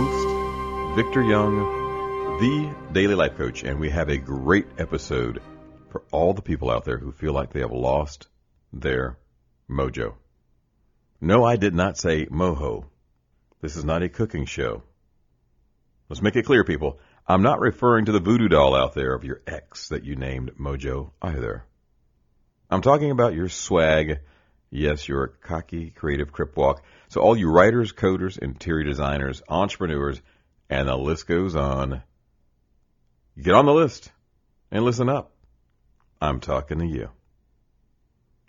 host, Victor Young, the Daily Life Coach, and we have a great episode for all the people out there who feel like they have lost their mojo. No, I did not say moho. This is not a cooking show. Let's make it clear, people. I'm not referring to the voodoo doll out there of your ex that you named Mojo either. I'm talking about your swag. Yes, you're a cocky, creative crip walk. So all you writers, coders, interior designers, entrepreneurs, and the list goes on. Get on the list and listen up. I'm talking to you.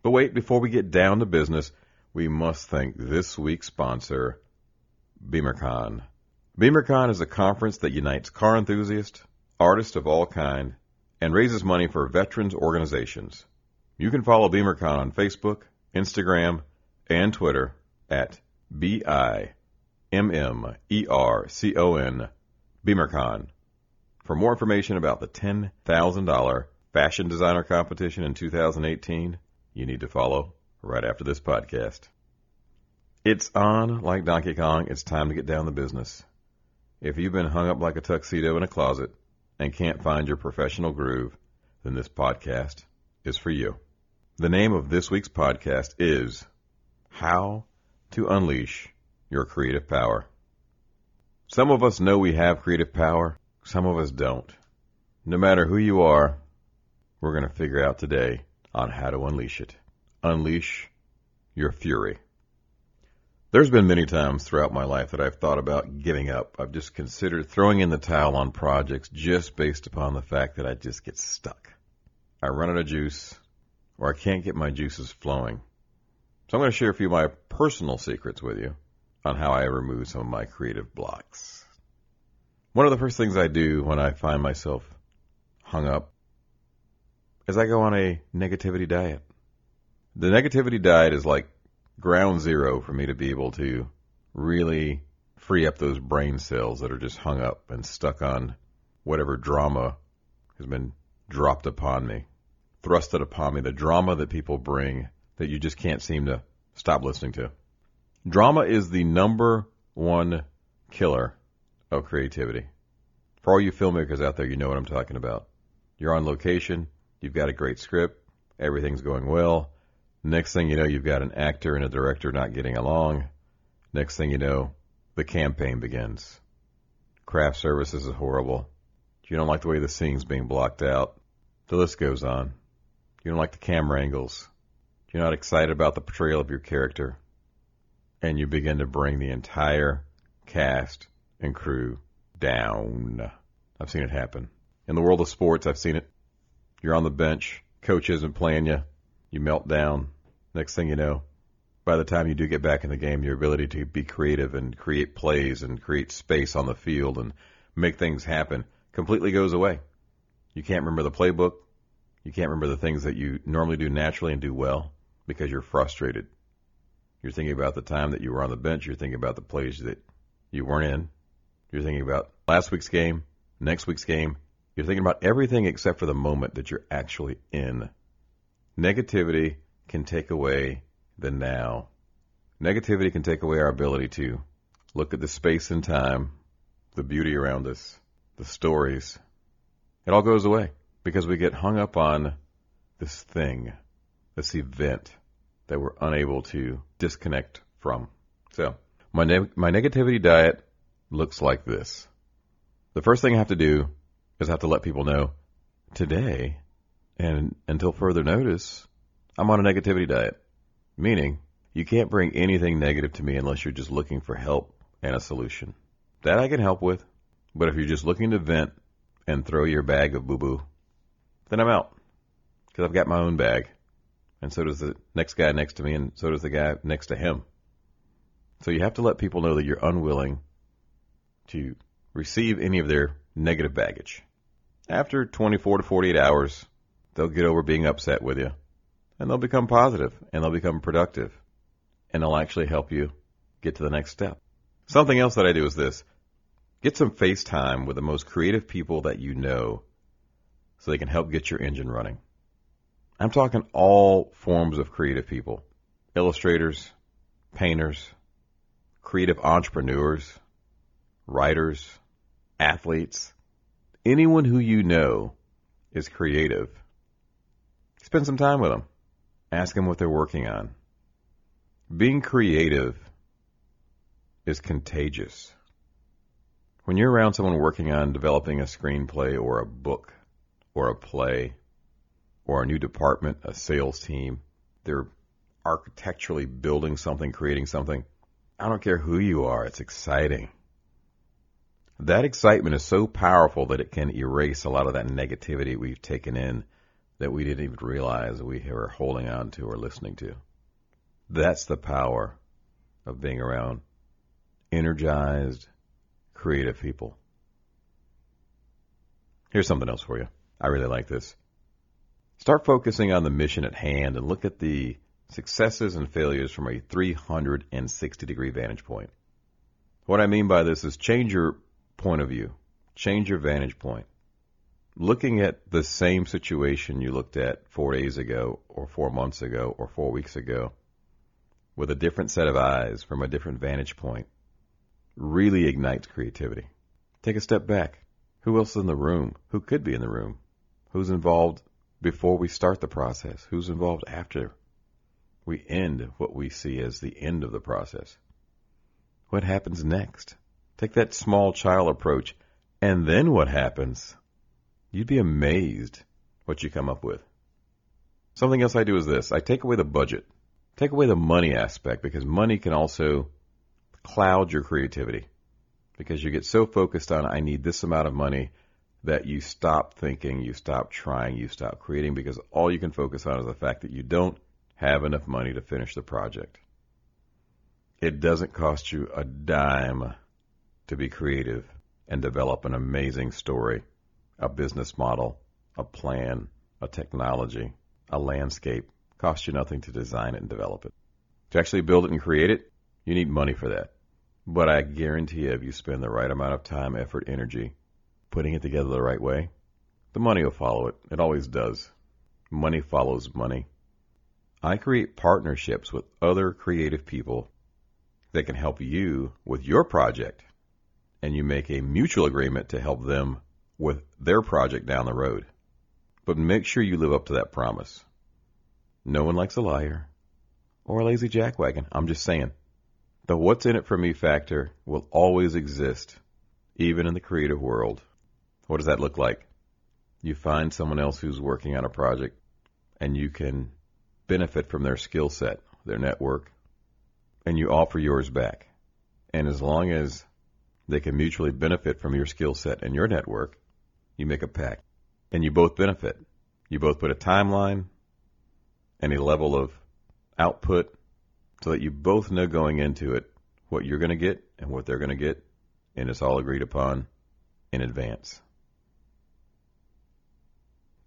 But wait, before we get down to business, we must thank this week's sponsor, BimmerCon. BimmerCon is a conference that unites car enthusiasts, artists of all kind, and raises money for veterans organizations. You can follow BimmerCon on Facebook, Instagram, and Twitter at B I M M E R C O N BimmerCon. For more information about the $10,000 fashion designer competition in 2018, you need to follow right after this podcast. It's on like Donkey Kong. It's time to get down to business. If you've been hung up like a tuxedo in a closet and can't find your professional groove, then this podcast is for you. The name of this week's podcast is How to Unleash Your Creative Power. Some of us know we have creative power, some of us don't. No matter who you are, we're going to figure out today on how to unleash it. Unleash your fury. There's been many times throughout my life that I've thought about giving up. I've just considered throwing in the towel on projects just based upon the fact that I just get stuck. I run out of juice, or I can't get my juices flowing. So I'm going to share a few of my personal secrets with you on how I remove some of my creative blocks. One of the first things I do when I find myself hung up is I go on a negativity diet. The negativity diet is like ground zero for me to be able to really free up those brain cells that are just hung up and stuck on whatever drama has been dropped upon me, thrusted upon me, the drama that people bring that you just can't seem to stop listening to. Drama is the number one killer of creativity. For all you filmmakers out there, you know what I'm talking about. You're on location, you've got a great script, everything's going well, Next thing you know, you've got an actor and a director not getting along. Next thing you know, the campaign begins. Craft services is horrible. You don't like the way the scene's being blocked out. The list goes on. You don't like the camera angles. You're not excited about the portrayal of your character. And you begin to bring the entire cast and crew down. I've seen it happen. In the world of sports, I've seen it. You're on the bench. Coach isn't playing you you melt down. Next thing you know, by the time you do get back in the game, your ability to be creative and create plays and create space on the field and make things happen completely goes away. You can't remember the playbook. You can't remember the things that you normally do naturally and do well because you're frustrated. You're thinking about the time that you were on the bench. You're thinking about the plays that you weren't in. You're thinking about last week's game, next week's game. You're thinking about everything except for the moment that you're actually in. Negativity can take away the now. Negativity can take away our ability to look at the space and time, the beauty around us, the stories. It all goes away because we get hung up on this thing, this event that we're unable to disconnect from. So, my ne- my negativity diet looks like this. The first thing I have to do is I have to let people know today and until further notice, I'm on a negativity diet. Meaning, you can't bring anything negative to me unless you're just looking for help and a solution. That I can help with. But if you're just looking to vent and throw your bag of boo boo, then I'm out. Because I've got my own bag. And so does the next guy next to me, and so does the guy next to him. So you have to let people know that you're unwilling to receive any of their negative baggage. After 24 to 48 hours, they'll get over being upset with you and they'll become positive and they'll become productive and they'll actually help you get to the next step. Something else that I do is this. Get some face time with the most creative people that you know so they can help get your engine running. I'm talking all forms of creative people. Illustrators, painters, creative entrepreneurs, writers, athletes, anyone who you know is creative. Spend some time with them. Ask them what they're working on. Being creative is contagious. When you're around someone working on developing a screenplay or a book or a play or a new department, a sales team, they're architecturally building something, creating something. I don't care who you are, it's exciting. That excitement is so powerful that it can erase a lot of that negativity we've taken in that we didn't even realize we were holding on to or listening to. That's the power of being around energized, creative people. Here's something else for you. I really like this. Start focusing on the mission at hand and look at the successes and failures from a 360 degree vantage point. What I mean by this is change your point of view, change your vantage point. Looking at the same situation you looked at four days ago, or four months ago, or four weeks ago, with a different set of eyes from a different vantage point, really ignites creativity. Take a step back. Who else is in the room? Who could be in the room? Who's involved before we start the process? Who's involved after we end what we see as the end of the process? What happens next? Take that small child approach, and then what happens? You'd be amazed what you come up with. Something else I do is this I take away the budget, take away the money aspect, because money can also cloud your creativity. Because you get so focused on, I need this amount of money, that you stop thinking, you stop trying, you stop creating, because all you can focus on is the fact that you don't have enough money to finish the project. It doesn't cost you a dime to be creative and develop an amazing story, a business model, a plan, a technology, a landscape. It Costs you nothing to design it and develop it. To actually build it and create it, you need money for that. But I guarantee you, if you spend the right amount of time, effort, energy, putting it together the right way, the money will follow it. It always does. Money follows money. I create partnerships with other creative people that can help you with your project, and you make a mutual agreement to help them with their project down the road. But make sure you live up to that promise. No one likes a liar or a lazy jackwagon. I'm just saying. The what's in it for me factor will always exist, even in the creative world. What does that look like? You find someone else who's working on a project and you can benefit from their skill set, their network, and you offer yours back. And as long as they can mutually benefit from your skill set and your network, you make a pact. And you both benefit. You both put a timeline and a level of output so that you both know going into it what you're going to get and what they're going to get, and it's all agreed upon in advance.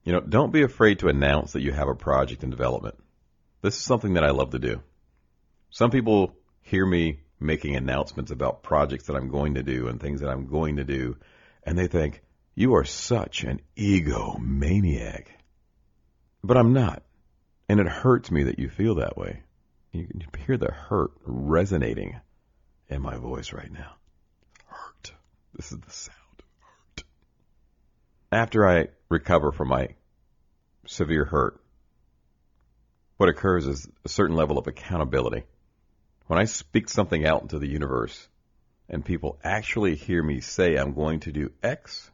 You know, don't be afraid to announce that you have a project in development. This is something that I love to do. Some people hear me making announcements about projects that I'm going to do and things that I'm going to do, and they think, you are such an egomaniac. But I'm not. And it hurts me that you feel that way. You can hear the hurt resonating in my voice right now. Hurt. This is the sound. After I recover from my severe hurt, what occurs is a certain level of accountability. When I speak something out into the universe and people actually hear me say I'm going to do X,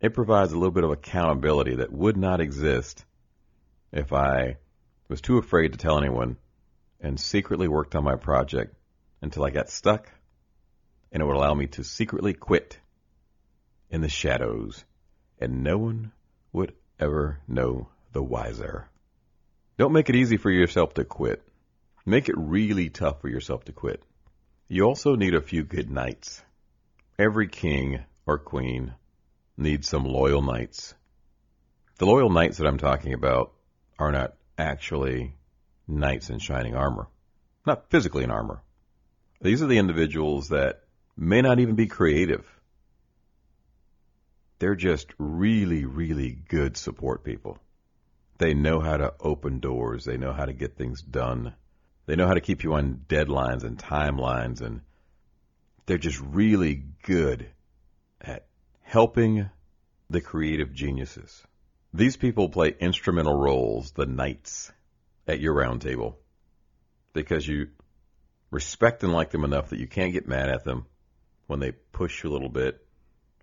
it provides a little bit of accountability that would not exist if I was too afraid to tell anyone and secretly worked on my project until I got stuck and it would allow me to secretly quit in the shadows and no one would ever know the wiser. Don't make it easy for yourself to quit. Make it really tough for yourself to quit. You also need a few good knights. Every king or queen needs some loyal knights. The loyal knights that I'm talking about are not actually knights in shining armor, not physically in armor. These are the individuals that may not even be creative. They're just really, really good support people. They know how to open doors. They know how to get things done. They know how to keep you on deadlines and timelines and They're just really good at helping the creative geniuses. These people play instrumental roles, the knights at your round table, because you respect and like them enough that you can't get mad at them when they push you a little bit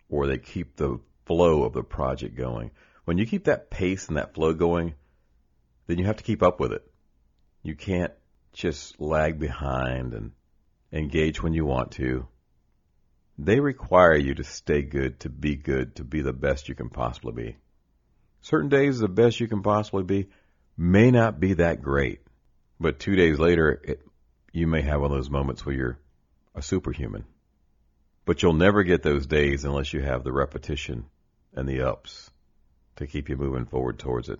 or they keep the flow of the project going. When you keep that pace and that flow going, then you have to keep up with it. You can't just lag behind and engage when you want to. They require you to stay good, to be good, to be the best you can possibly be. Certain days, the best you can possibly be may not be that great, but two days later, it, you may have one of those moments where you're a superhuman. But you'll never get those days unless you have the repetition and the ups to keep you moving forward towards it.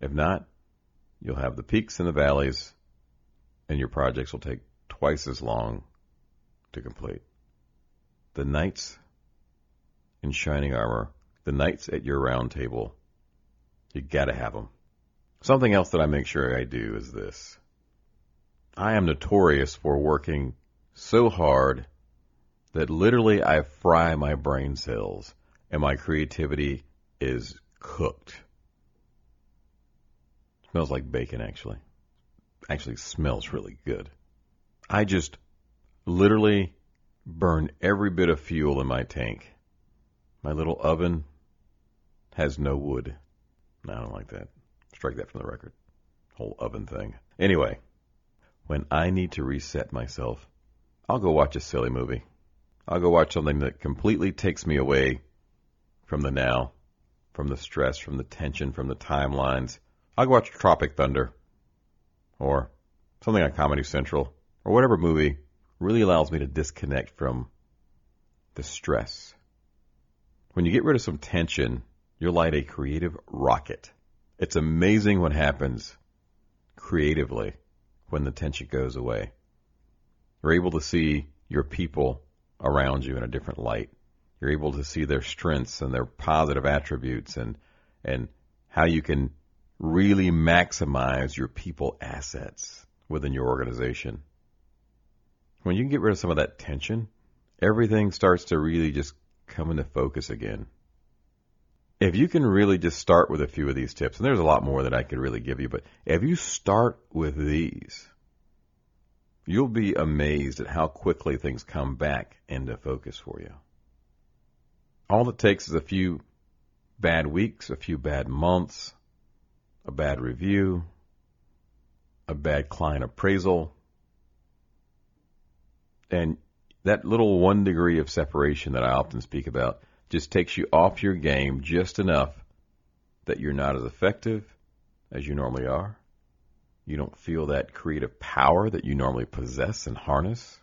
If not, you'll have the peaks and the valleys, and your projects will take twice as long to complete. The knights in shining armor, the knights at your round table, you gotta have them. Something else that I make sure I do is this. I am notorious for working so hard that literally I fry my brain cells and my creativity is cooked. Smells like bacon actually. Actually smells really good. I just literally burn every bit of fuel in my tank. My little oven has no wood. I don't like that. Strike that from the record. Whole oven thing. Anyway, when I need to reset myself, I'll go watch a silly movie. I'll go watch something that completely takes me away from the now, from the stress, from the tension, from the timelines. I'll go watch Tropic Thunder or something on Comedy Central or whatever movie really allows me to disconnect from the stress. When you get rid of some tension, you'll light a creative rocket. It's amazing what happens creatively when the tension goes away. You're able to see your people around you in a different light. You're able to see their strengths and their positive attributes and, and how you can really maximize your people assets within your organization. When you can get rid of some of that tension, everything starts to really just come into focus again. If you can really just start with a few of these tips, and there's a lot more that I could really give you, but if you start with these, you'll be amazed at how quickly things come back into focus for you. All it takes is a few bad weeks, a few bad months, a bad review, a bad client appraisal, and that little one degree of separation that I often speak about just takes you off your game just enough that you're not as effective as you normally are. You don't feel that creative power that you normally possess and harness.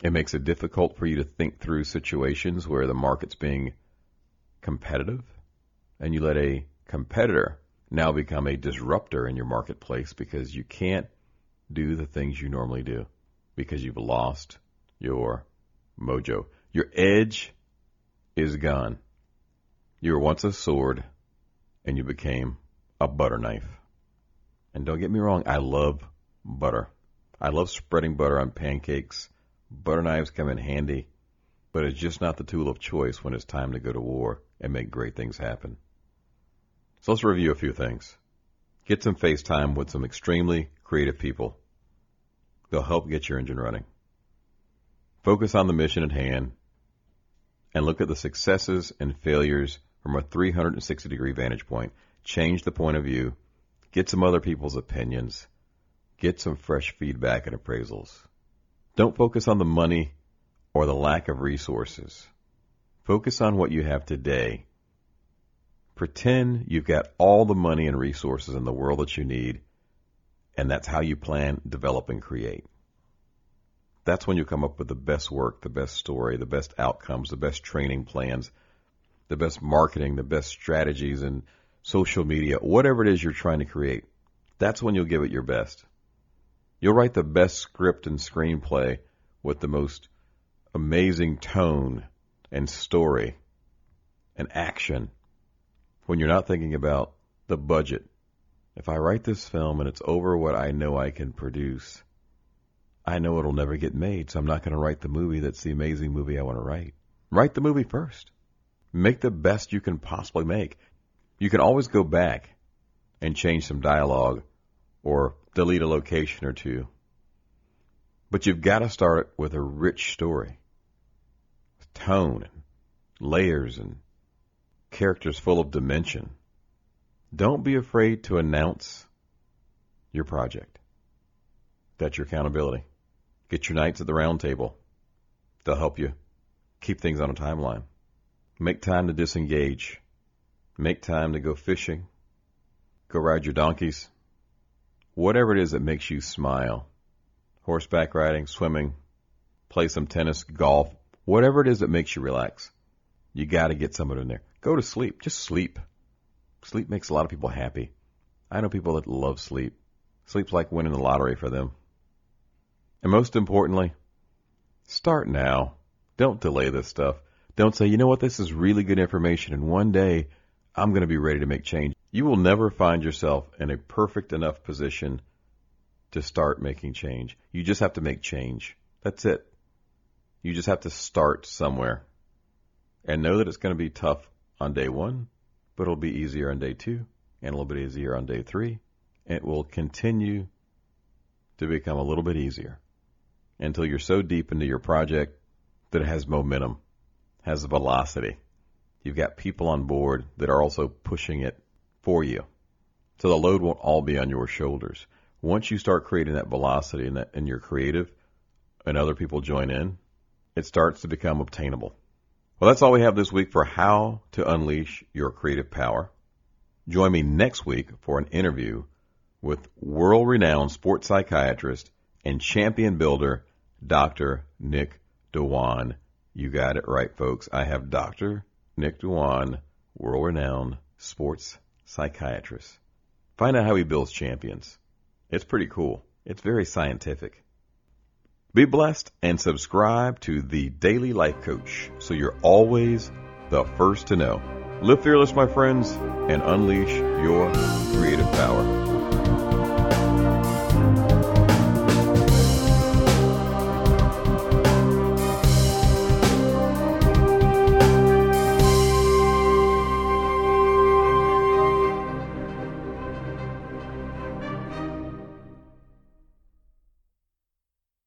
It makes it difficult for you to think through situations where the market's being competitive and you let a competitor now become a disruptor in your marketplace because you can't do the things you normally do because you've lost your mojo. Your edge is gone. You were once a sword and you became a butter knife. And don't get me wrong, I love butter. I love spreading butter on pancakes. Butter knives come in handy, but it's just not the tool of choice when it's time to go to war and make great things happen. So let's review a few things. Get some face time with some extremely creative people. They'll help get your engine running. Focus on the mission at hand and look at the successes and failures from a 360 degree vantage point. Change the point of view. Get some other people's opinions. Get some fresh feedback and appraisals. Don't focus on the money or the lack of resources. Focus on what you have today. Pretend you've got all the money and resources in the world that you need, and that's how you plan, develop, and create that's when you come up with the best work, the best story, the best outcomes, the best training plans, the best marketing, the best strategies and social media, whatever it is you're trying to create. That's when you'll give it your best. You'll write the best script and screenplay with the most amazing tone and story and action when you're not thinking about the budget. If I write this film and it's over what I know I can produce, I know it'll never get made, so I'm not going to write the movie that's the amazing movie I want to write. Write the movie first. Make the best you can possibly make. You can always go back and change some dialogue or delete a location or two. But you've got to start it with a rich story, With tone and layers and characters full of dimension. Don't be afraid to announce your project. That's your accountability. Get your knights at the round table. They'll help you keep things on a timeline. Make time to disengage. Make time to go fishing. Go ride your donkeys. Whatever it is that makes you smile. Horseback riding, swimming, play some tennis, golf, whatever it is that makes you relax. You gotta get some of it in there. Go to sleep. Just sleep. Sleep makes a lot of people happy. I know people that love sleep. Sleep's like winning the lottery for them. And most importantly, start now. Don't delay this stuff. Don't say, you know what, this is really good information and one day I'm going to be ready to make change. You will never find yourself in a perfect enough position to start making change. You just have to make change. That's it. You just have to start somewhere and know that it's going to be tough on day one, but it'll be easier on day two and a little bit easier on day three. And It will continue to become a little bit easier until you're so deep into your project that it has momentum, has velocity. You've got people on board that are also pushing it for you. So the load won't all be on your shoulders. Once you start creating that velocity and that and you're creative and other people join in, it starts to become obtainable. Well, that's all we have this week for how to unleash your creative power. Join me next week for an interview with world renowned sports psychiatrist and champion builder, Dr. Nick Dewan. You got it right, folks. I have Dr. Nick Dewan, world renowned sports psychiatrist. Find out how he builds champions. It's pretty cool. It's very scientific. Be blessed and subscribe to the Daily Life Coach so you're always the first to know. Live fearless, my friends, and unleash your creative power.